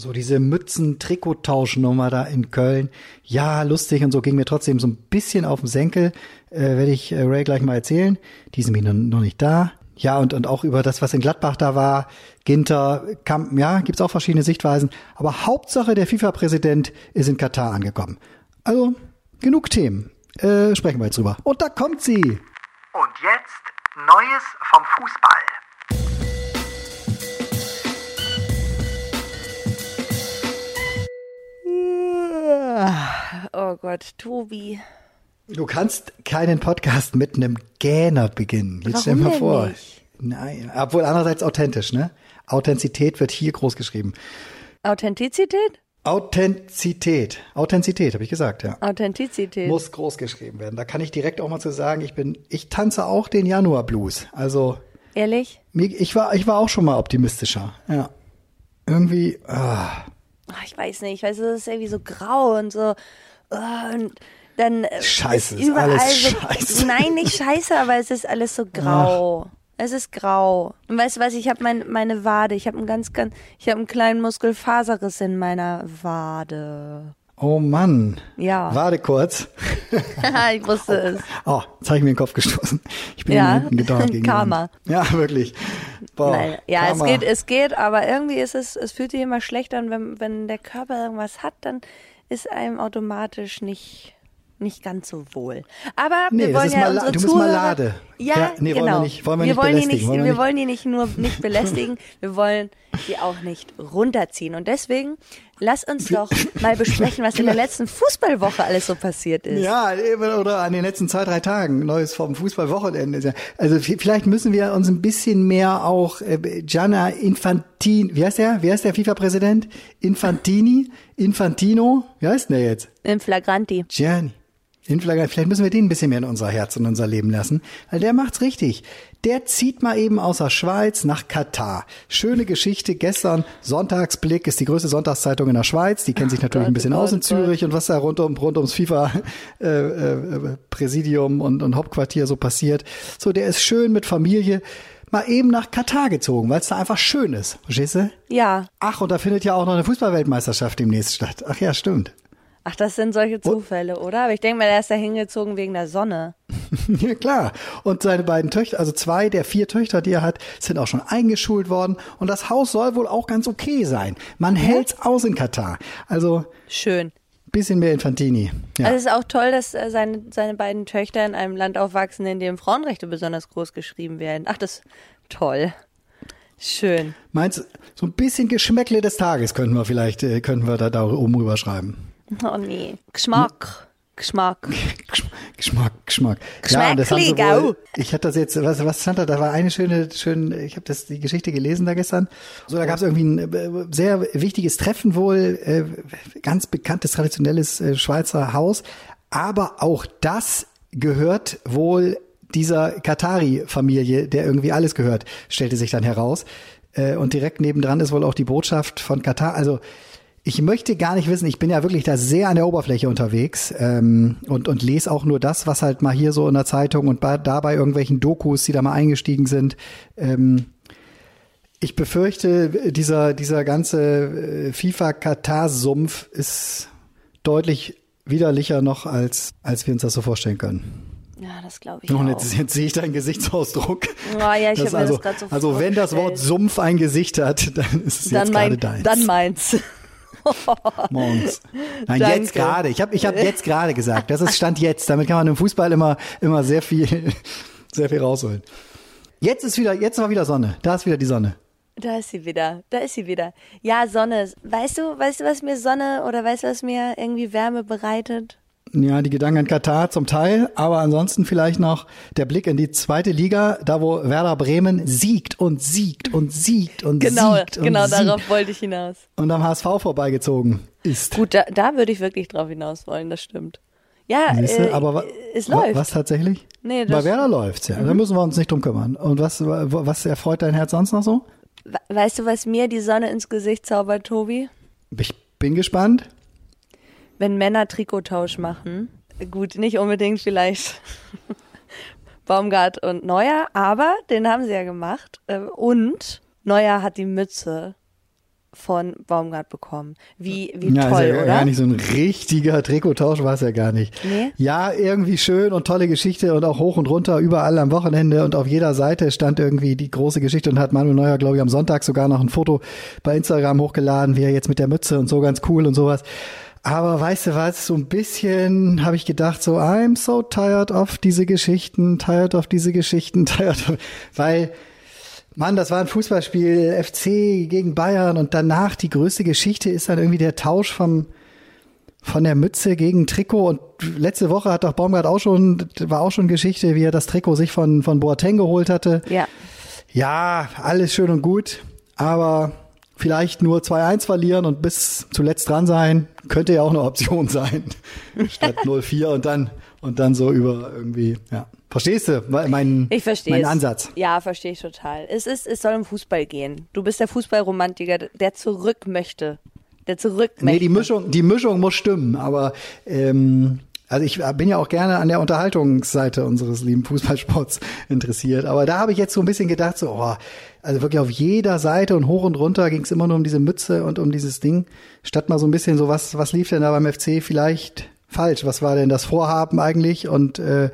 so diese Mützen-Trikottauschnummer da in Köln. Ja, lustig und so ging mir trotzdem so ein bisschen auf den Senkel. Äh, Werde ich äh, Ray gleich mal erzählen. Die sind mir noch, nicht da. Ja, und, und auch über das, was in Gladbach da war, Ginter, Kampen, ja, gibt's auch verschiedene Sichtweisen. Aber Hauptsache, der FIFA-Präsident ist in Katar angekommen. Also, genug Themen. Äh, sprechen wir jetzt drüber. Und da kommt sie. Und jetzt Neues vom Fußball. Oh Gott, Tobi. Du kannst keinen Podcast mit einem Gähner beginnen. Jetzt stell Warum mal vor. nicht? Nein, obwohl andererseits authentisch, ne? Authentizität wird hier groß geschrieben. Authentizität? Authentizität. Authentizität, habe ich gesagt, ja. Authentizität. Muss groß geschrieben werden. Da kann ich direkt auch mal zu sagen, ich bin, ich tanze auch den Januar Blues. Also, Ehrlich? mir, ich war, ich war auch schon mal optimistischer. Ja. Irgendwie, ah, ich weiß nicht. Ich weiß, es ist irgendwie so grau und so. ah, Und dann äh, Scheiße, ist ist überall alles so, scheiße. Nein, nicht scheiße, aber es ist alles so grau. Es ist grau. Und weißt du was, ich habe mein, meine Wade, ich habe einen ganz, ganz, ich habe einen kleinen Muskelfaserriss in meiner Wade. oh Mann. Ja. Warte kurz. ich wusste es. Oh, jetzt habe ich mir den Kopf gestoßen. Ich bin Ja. hinten gedauert Karma. Ja, wirklich. Nein, ja, Karma. es geht, es geht, aber irgendwie ist es, es fühlt sich immer schlechter und wenn, wenn der Körper irgendwas hat, dann ist einem automatisch nicht, nicht ganz so wohl. Aber Nee, wir wollen ja Mala- unsere du bist Zuhörer, Malade. Ja, Ja, nee, wollen wir genau. nicht- wollen wir nicht wollen die nicht, wollen wir wir wollen die nicht nur nicht belästigen, wir wollen die auch nicht runterziehen. Und deswegen lass uns doch mal besprechen, was in der letzten Fußballwoche alles so passiert ist. Ja, oder an den letzten zwei, drei Tagen. Neues vom Fußballwochenende. Also vielleicht müssen wir uns ein bisschen mehr auch äh, Gianna Infantini, wie heißt der? Wie heißt der FIFA-Präsident? Infantini? Infantino? Wie heißt denn der jetzt? Im Flagranti. Gianni. Inflaga- Vielleicht müssen wir den ein bisschen mehr in unser Herz und unser Leben lassen, weil der macht's richtig. Der zieht mal eben aus der Schweiz nach Katar. Schöne Geschichte. Gestern Sonntagsblick ist die größte Sonntagszeitung in der Schweiz. Die kennt sich natürlich ein bisschen oh aus in Gott, Zürich und was da rund um rund ums FIFA äh, äh, Präsidium und, und Hauptquartier so passiert. So, der ist schön mit Familie mal eben nach Katar gezogen, weil es da einfach schön ist. Verstehst du? Ja. Ach, und da findet ja auch noch eine Fußballweltmeisterschaft demnächst statt. Ach ja, stimmt. Ach, das sind solche Zufälle, oder? Aber ich denke mal, der ist da hingezogen wegen der Sonne. Ja, klar. Und seine beiden Töchter, also zwei der vier Töchter, die er hat, sind auch schon eingeschult worden. Und das Haus soll wohl auch ganz okay sein. Man hält's aus in Katar. Also, Schön. bisschen mehr Infantini. Ja. Also es ist auch toll, dass äh, seine, seine beiden Töchter in einem Land aufwachsen, in dem Frauenrechte besonders groß geschrieben werden. Ach, das toll. Schön. Meinst du, so ein bisschen Geschmäckle des Tages könnten wir vielleicht, äh, könnten wir da, da oben rüber schreiben. Oh nee. Geschmack. Geschmack. Geschmack, Geschmack, und das haben sie wohl, ich hatte das jetzt, was, was stand da? Da war eine schöne, schön, ich habe das die Geschichte gelesen da gestern. So, da gab es irgendwie ein äh, sehr wichtiges Treffen wohl, äh, ganz bekanntes traditionelles äh, Schweizer Haus. Aber auch das gehört wohl dieser Katari-Familie, der irgendwie alles gehört, stellte sich dann heraus. Äh, und direkt nebendran ist wohl auch die Botschaft von Katar. Also ich möchte gar nicht wissen, ich bin ja wirklich da sehr an der Oberfläche unterwegs ähm, und, und lese auch nur das, was halt mal hier so in der Zeitung und bei, da bei irgendwelchen Dokus, die da mal eingestiegen sind. Ähm, ich befürchte, dieser, dieser ganze äh, FIFA-Katar-Sumpf ist deutlich widerlicher noch, als, als wir uns das so vorstellen können. Ja, das glaube ich Und auch. jetzt, jetzt sehe ich deinen Gesichtsausdruck. Oh ja, ich Das hab mir also, das grad so also wenn das Wort. Sumpf ein Gesicht hat, dann ist es dann jetzt gerade mein, deins. dann meins. morgens. Nein, Danke. jetzt gerade. Ich habe ich hab jetzt gerade gesagt. Das ist Stand jetzt. Damit kann man im Fußball immer, immer sehr viel, sehr viel rausholen. Jetzt ist wieder, jetzt war wieder Sonne. Da ist wieder die Sonne. Da ist sie wieder. Da ist sie wieder. Ja, Sonne. Weißt du, weißt du, was mir Sonne oder weißt du, was mir irgendwie Wärme bereitet? Ja, die Gedanken an Katar zum Teil, aber ansonsten vielleicht noch der Blick in die zweite Liga, da wo Werder Bremen siegt und siegt und siegt und Genau, siegt und genau siegt darauf wollte ich hinaus. und am HSV vorbeigezogen ist. Gut, da, da würde ich wirklich drauf hinaus wollen, das stimmt. Ja, Siehste, äh, aber es läuft. was tatsächlich? Nee, Bei das- Mhm. Werder läuft's ja. Da müssen wir uns nicht drum kümmern. Und was, wa- was erfreut dein Herz sonst noch so? We- Weißt du, was mir die Sonne ins Gesicht zaubert, Tobi? Ich bin gespannt. Wenn Männer Trikottausch machen. Gut, nicht unbedingt vielleicht Baumgart und Neuer, aber den haben sie ja gemacht. Äh, Und Neuer hat die Mütze von Baumgart bekommen. Wie, wie ja, toll, ist ja oder? gar nicht so ein richtiger Trikottausch war es ja gar nicht. Nee? Ja, irgendwie schön und tolle Geschichte und auch hoch und runter überall am Wochenende und auf jeder Seite stand irgendwie die große Geschichte und hat Manuel Neuer, glaube ich, am Sonntag sogar noch ein Foto bei Instagram hochgeladen, wie er jetzt mit der Mütze und so ganz cool und sowas. Aber weißt du was, so ein bisschen habe ich gedacht, so I'm so tired of diese Geschichten, tired of diese Geschichten, tired of, weil Mann, das war ein Fußballspiel, FC gegen Bayern und danach die größte Geschichte ist dann irgendwie der Tausch vom, von der Mütze gegen Trikot und letzte Woche hat doch Baumgart auch schon, war auch schon Geschichte, wie er das Trikot sich von, von Boateng geholt hatte. Ja. Ja, alles schön und gut, aber vielleicht nur 2-1 verlieren und bis zuletzt dran sein, könnte ja auch eine Option sein. Statt 0-4 und dann, und dann so über irgendwie, ja. Verstehst du meinen, Ich verstehe meinen. Ansatz? Ja, verstehe ich total. Es ist, es soll um Fußball gehen. Du bist der Fußballromantiker, der zurück möchte. Der zurück möchte. Nee, die Mischung, die Mischung muss stimmen, aber ähm, also ich bin ja auch gerne an der Unterhaltungsseite unseres lieben Fußballsports interessiert. Aber da habe ich jetzt so ein bisschen gedacht, so, oh, also wirklich auf jeder Seite und hoch und runter ging es immer nur um diese Mütze und um dieses Ding. Statt mal so ein bisschen so, was, was lief denn da beim FC vielleicht falsch? Was war denn das Vorhaben eigentlich? Und äh,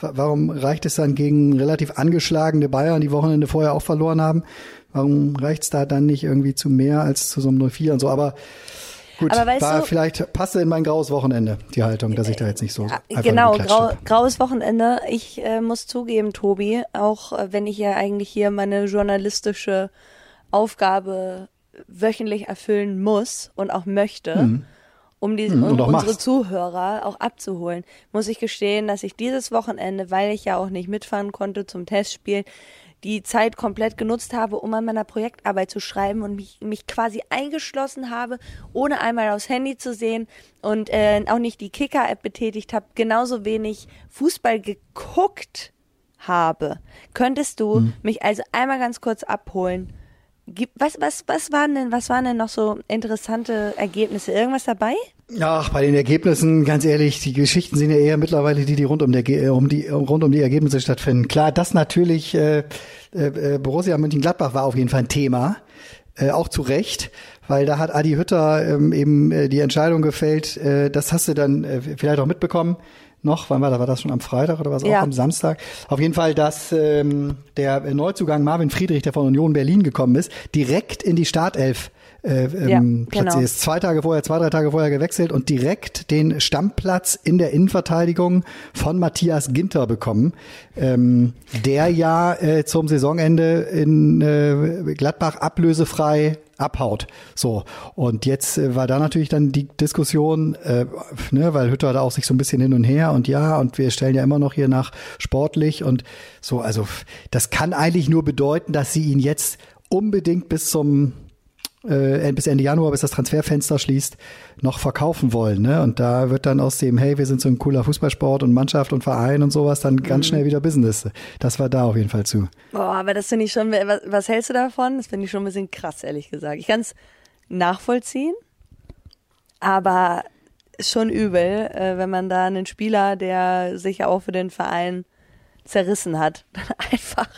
warum reicht es dann gegen relativ angeschlagene Bayern, die Wochenende vorher auch verloren haben? Warum reicht es da dann nicht irgendwie zu mehr als zu so einem 0-4 und so? Aber Gut, Aber weißt war du- vielleicht passte in mein graues Wochenende die Haltung, dass ich da jetzt nicht so Ah, einfach Genau, grau, graues Wochenende. Ich äh, muss zugeben, Tobi, auch äh, wenn ich ja eigentlich hier meine journalistische Aufgabe wöchentlich erfüllen muss und auch möchte, um, die, Mhm, um unsere machst. Zuhörer auch abzuholen, muss ich gestehen, dass ich dieses Wochenende, weil ich ja auch nicht mitfahren konnte zum Testspiel, die Zeit komplett genutzt habe, um an meiner Projektarbeit zu schreiben und mich, mich quasi eingeschlossen habe, ohne einmal aufs Handy zu sehen und äh, auch nicht die Kicker-App betätigt habe, genauso wenig Fußball geguckt habe. Könntest du Hm. mich also einmal ganz kurz abholen? Was, was, was waren denn, was waren denn noch so interessante Ergebnisse? Irgendwas dabei? Ach, bei den Ergebnissen, ganz ehrlich, die Geschichten sind ja eher mittlerweile die, die rund um, der, Ge- um die rund um die Ergebnisse stattfinden. Klar, das natürlich äh, äh, Borussia Mönchengladbach war auf jeden Fall ein Thema, äh, auch zu Recht, weil da hat Adi Hütter ähm, eben äh, die Entscheidung gefällt. Äh, das hast du dann äh, vielleicht auch mitbekommen. Noch, wann war das? War das schon am Freitag oder was Ja. auch am Samstag? Auf jeden Fall, dass ähm, der Neuzugang Marvin Friedrich, der von Union Berlin gekommen ist, direkt in die Startelf äh, ähm, Ja, platziert genau. ist. Zwei Tage vorher, zwei, drei Tage vorher gewechselt und direkt den Stammplatz in der Innenverteidigung von Matthias Ginter bekommen, ähm, der ja äh, zum Saisonende in äh, Gladbach ablösefrei abhaut. So und jetzt äh, war da natürlich dann die Diskussion, äh, ne, weil Hütter da auch sich so ein bisschen hin und her und ja und wir stellen ja immer noch hier nach sportlich und so. Also das kann eigentlich nur bedeuten, dass sie ihn jetzt unbedingt bis zum äh, bis Ende Januar, bis das Transferfenster schließt, noch verkaufen wollen. Ne? Und da wird dann aus dem, hey, wir sind so ein cooler Fußballsport und Mannschaft und Verein und sowas, dann ganz schnell wieder Business. Das war da auf jeden Fall zu. Boah, aber das finde ich schon, was, was hältst du davon? Das finde ich schon ein bisschen krass, ehrlich gesagt. Ich kann es nachvollziehen, aber ist schon übel, äh, wenn man da einen Spieler, der sich ja auch für den Verein zerrissen hat, dann einfach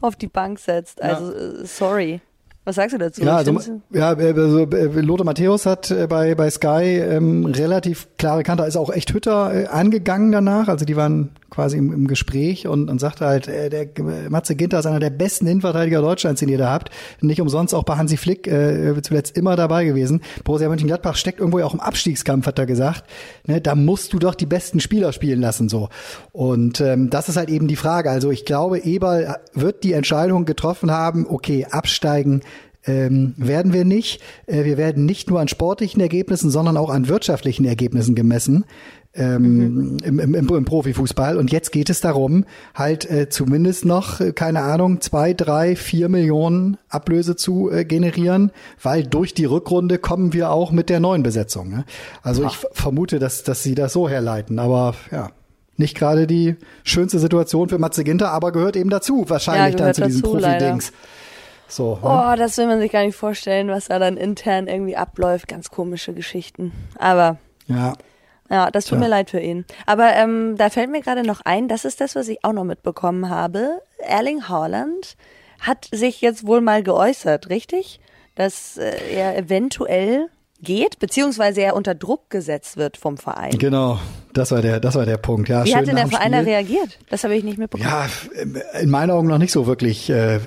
auf die Bank setzt. Also, äh, sorry. Was sagst du dazu? Ja, also, ja, also Lothar Matthäus hat äh, bei, bei Sky ähm, relativ klare Kante, ist auch echt Hütter äh, angegangen danach. Also die waren quasi im, im Gespräch und, und sagte halt, äh, der äh, Matze Ginter ist einer der besten Innenverteidiger Deutschlands, den ihr da habt. Nicht umsonst auch bei Hansi Flick äh, zuletzt immer dabei gewesen. Borussia Mönchengladbach steckt irgendwo ja auch im Abstiegskampf, hat er gesagt. Ne, da musst du doch die besten Spieler spielen lassen so. Und ähm, das ist halt eben die Frage. Also ich glaube, Eberl wird die Entscheidung getroffen haben, okay, absteigen ähm, werden wir nicht. Äh, wir werden nicht nur an sportlichen Ergebnissen, sondern auch an wirtschaftlichen Ergebnissen gemessen. Ähm, im, im, im, im Profifußball. Und jetzt geht es darum, halt äh, zumindest noch, äh, keine Ahnung, zwei, drei, vier Millionen Ablöse zu äh, generieren, weil durch die Rückrunde kommen wir auch mit der neuen Besetzung. Ne? Also ich f- vermute, dass, dass sie das so herleiten. Aber ja, nicht gerade die schönste Situation für Matze Ginter, aber gehört eben dazu, wahrscheinlich Ja, dann zu diesem dazu, leider. Profi-Dings. So, ne? Oh, das will man sich gar nicht vorstellen, was da dann intern irgendwie abläuft. Ganz komische Geschichten. Aber ja. Ja, das tut Tja. mir leid für ihn. Aber ähm, da fällt mir gerade noch ein, das ist das, was ich auch noch mitbekommen habe. Erling Haaland hat sich jetzt wohl mal geäußert, richtig? dass äh, er eventuell geht, beziehungsweise er unter Druck gesetzt wird vom Verein. Genau, das war der, das war der Punkt. Ja, Wie hat denn der Verein da reagiert? Das habe ich nicht mitbekommen. Ja, in meinen Augen noch nicht so wirklich äh,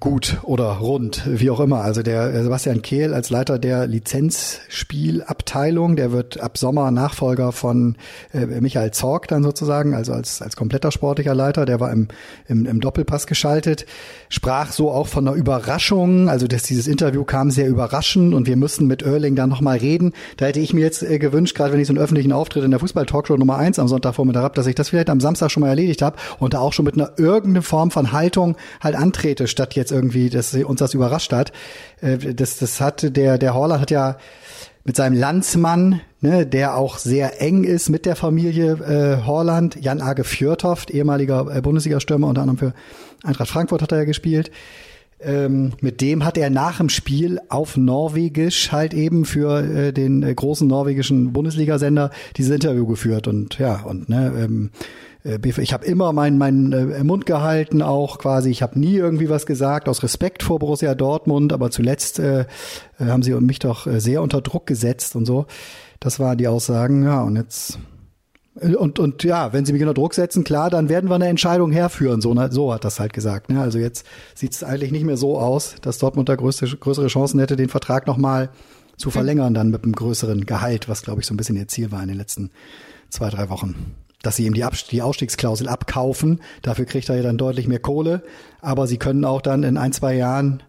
gut oder rund, wie auch immer. Also der Sebastian Kehl als Leiter der Lizenzspielabteilung, der wird ab Sommer Nachfolger von äh, Michael Zorg dann sozusagen, also als, als kompletter sportlicher Leiter, der war im, im, im Doppelpass geschaltet, sprach so auch von einer Überraschung, also dass dieses Interview kam sehr überraschend und wir müssten mit Oerling dann nochmal reden. Da hätte ich mir jetzt äh, gewünscht, gerade wenn ich so einen öffentlichen Auftritt in der Fußball-Talkshow Nummer eins am Sonntagvormittag habe, dass ich das vielleicht am Samstag schon mal erledigt habe und da auch schon mit einer irgendeine Form von Haltung halt antrete, statt jetzt irgendwie, dass uns das überrascht hat. Äh, Das, das hat der, der Horler hat ja mit seinem Landsmann, ne, der auch sehr eng ist mit der Familie äh, Horland, Jan Age Fjörtoft, ehemaliger äh, Bundesliga-Stürmer, unter anderem für Eintracht Frankfurt hat er ja gespielt. Ähm, mit dem hat er nach dem Spiel auf Norwegisch halt eben für äh, den äh, großen norwegischen Bundesliga-Sender dieses Interview geführt. Und ja und ne ähm, äh, ich habe immer meinen meinen äh, Mund gehalten auch quasi. Ich habe nie irgendwie was gesagt aus Respekt vor Borussia Dortmund. Aber zuletzt äh, haben sie mich doch äh, sehr unter Druck gesetzt und so. Das waren die Aussagen. Ja und jetzt und, und ja, wenn sie mich unter Druck setzen, klar, dann werden wir eine Entscheidung herführen. So, so hat das halt gesagt. Ne? Also jetzt sieht es eigentlich nicht mehr so aus, dass Dortmund da größte, größere Chancen hätte, den Vertrag nochmal zu verlängern, dann mit einem größeren Gehalt, was, glaube ich, so ein bisschen ihr Ziel war in den letzten zwei, drei Wochen. Dass sie ihm die, Abst die Ausstiegsklausel abkaufen, dafür kriegt er ja dann deutlich mehr Kohle, aber sie können auch dann in ein, zwei Jahren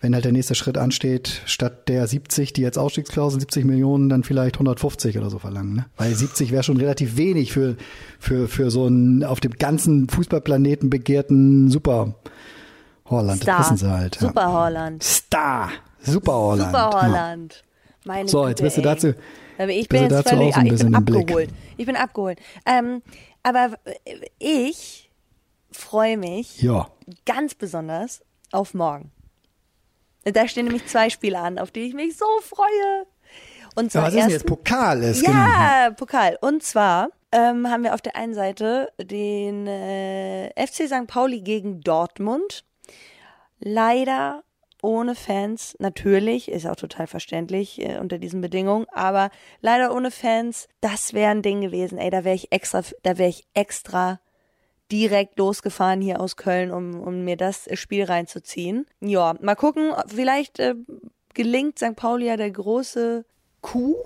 wenn halt der nächste Schritt ansteht, statt der 70, die jetzt Ausstiegsklausel 70 Millionen, dann vielleicht 150 oder so verlangen. Ne? Weil 70 wäre schon relativ wenig für, für, für so einen auf dem ganzen Fußballplaneten begehrten Super Holland. Star. Das wissen sie halt. Ja. Super Holland. Star. Super Holland. Super Ja. Holland. Meine So, Güte, jetzt bist du dazu. Ich bin jetzt dazu völlig, auch so ein ich bisschen bin im Blick. abgeholt. Ich bin abgeholt. Ähm, aber ich freue mich Ja. ganz besonders auf morgen. Da stehen nämlich zwei Spiele an, auf die ich mich so freue. Und ja zwar was ist denn jetzt? Pokal ist genau. ja, Pokal. Und zwar ähm, haben wir auf der einen Seite den äh, FC St. Pauli gegen Dortmund. Leider ohne Fans, natürlich, ist auch total verständlich äh, unter diesen Bedingungen, aber leider ohne Fans, das wäre ein Ding gewesen. Ey, da wäre ich extra, da wäre ich extra direkt losgefahren hier aus Köln, um, um mir das Spiel reinzuziehen. Ja, mal gucken, vielleicht äh, gelingt St. Pauli ja der große Kuh,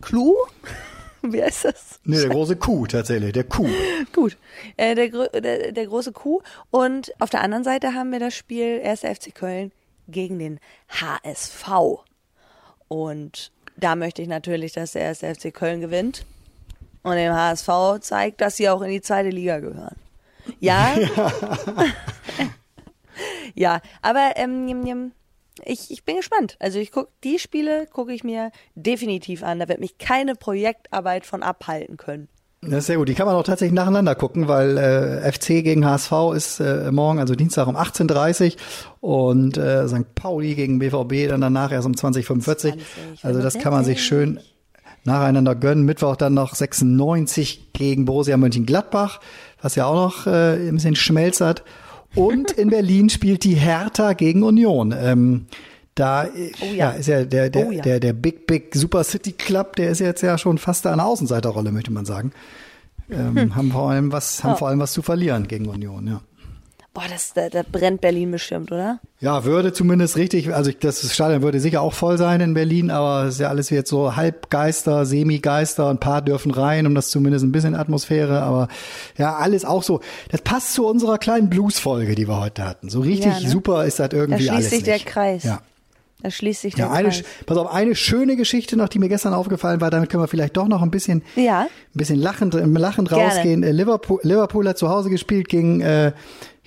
Clou? Wie heißt das? Nee, der große Kuh tatsächlich, der Kuh. Gut. Äh, der, der, der große Kuh. Und auf der anderen Seite haben wir das Spiel 1. FC Köln gegen den HSV. Und da möchte ich natürlich, dass der 1. FC Köln gewinnt. Und dem HSV zeigt, dass sie auch in die zweite Liga gehören. Ja. ja, aber ähm, ich, ich bin gespannt. Also ich guck, die Spiele gucke ich mir definitiv an. Da wird mich keine Projektarbeit von abhalten können. Das ist sehr gut. Die kann man auch tatsächlich nacheinander gucken, weil äh, FC gegen HSV ist äh, morgen, also Dienstag um 18.30 und äh, St. Pauli gegen BVB dann danach erst um 20.45 Also das kann man sich schön nacheinander gönnen. Mittwoch dann noch 96 gegen Borussia Mönchengladbach, was ja auch noch äh, ein bisschen schmelzert. Und in Berlin spielt die Hertha gegen Union. Ähm, da äh, Oh ja. ja. ist ja der, der, Oh ja. der, der Big, Big Super City Club, der ist jetzt ja schon fast da eine Außenseiterrolle, möchte man sagen. Ähm, haben vor allem was, haben Oh. vor allem was zu verlieren gegen Union, ja. Boah, das, da, da brennt Berlin bestimmt, oder? Ja, würde zumindest richtig, also ich- das Stadion würde sicher auch voll sein in Berlin, aber es ist ja alles jetzt so Halbgeister, Semigeister, ein paar dürfen rein, um das zumindest ein bisschen Atmosphäre, aber ja, alles auch so. Das passt zu unserer kleinen Blues-Folge, die wir heute hatten. So richtig Ja, ne? super ist das Da irgendwie schließt alles sich der nicht. Kreis. Ja. Da schließt sich der Ja, eine, Kreis. pass auf, eine schöne Geschichte noch, die mir gestern aufgefallen war, damit können wir vielleicht doch noch ein bisschen, Ja. ein bisschen lachend, lachend Gerne. rausgehen. Äh, Liverpool, Liverpool hat zu Hause gespielt gegen, äh,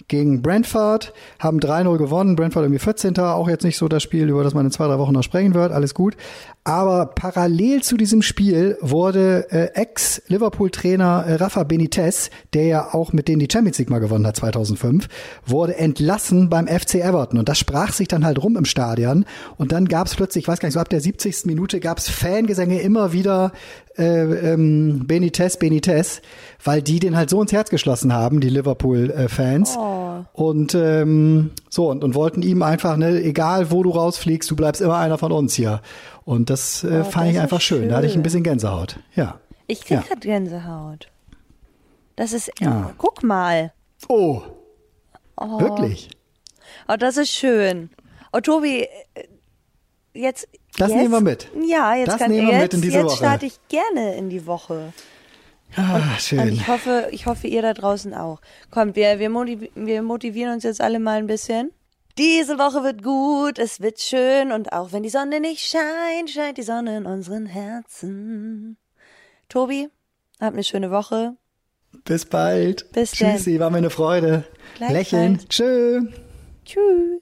gegen Brentford, haben 3-0 gewonnen. Brentford irgendwie 14. Auch jetzt nicht so das Spiel, über das man in zwei, drei Wochen noch sprechen wird. Alles gut. Aber parallel zu diesem Spiel wurde äh, Ex-Liverpool-Trainer äh, Rafa Benitez, der ja auch mit denen die Champions League mal gewonnen hat 2005, wurde entlassen beim FC Everton. Und das sprach sich dann halt rum im Stadion. Und dann gab es plötzlich, ich weiß gar nicht, so ab der 70. Minute gab es Fangesänge immer wieder äh, ähm, Benitez, Benitez, weil die den halt so ins Herz geschlossen haben, die Liverpool-Fans. Oh, Und ähm, so, und, und wollten ihm einfach, ne, egal wo du rausfliegst, du bleibst immer einer von uns hier. Und das äh, Oh, fand das ich einfach schön. Da hatte ich ein schön. bisschen Gänsehaut. Ja. Ich krieg Ja. grad Gänsehaut. Das ist, Ja. guck mal. Oh. Wirklich? Oh, das ist schön. Oh, Tobi, äh, jetzt. Das jetzt, nehmen wir mit. Ja, jetzt Das kann nehmen wir jetzt, mit in diese jetzt Woche. starte ich gerne in die Woche. Ah, Und schön. ich hoffe, ich hoffe, ihr da draußen auch. Kommt, wir, wir, motiv wir motivieren uns jetzt alle mal ein bisschen. Diese Woche wird gut, es wird schön und auch wenn die Sonne nicht scheint, scheint die Sonne in unseren Herzen. Tobi, hab eine schöne Woche. Bis bald. Bis denn. Tschüssi, war mir eine Freude. Lächeln. Tschö. Tschüss.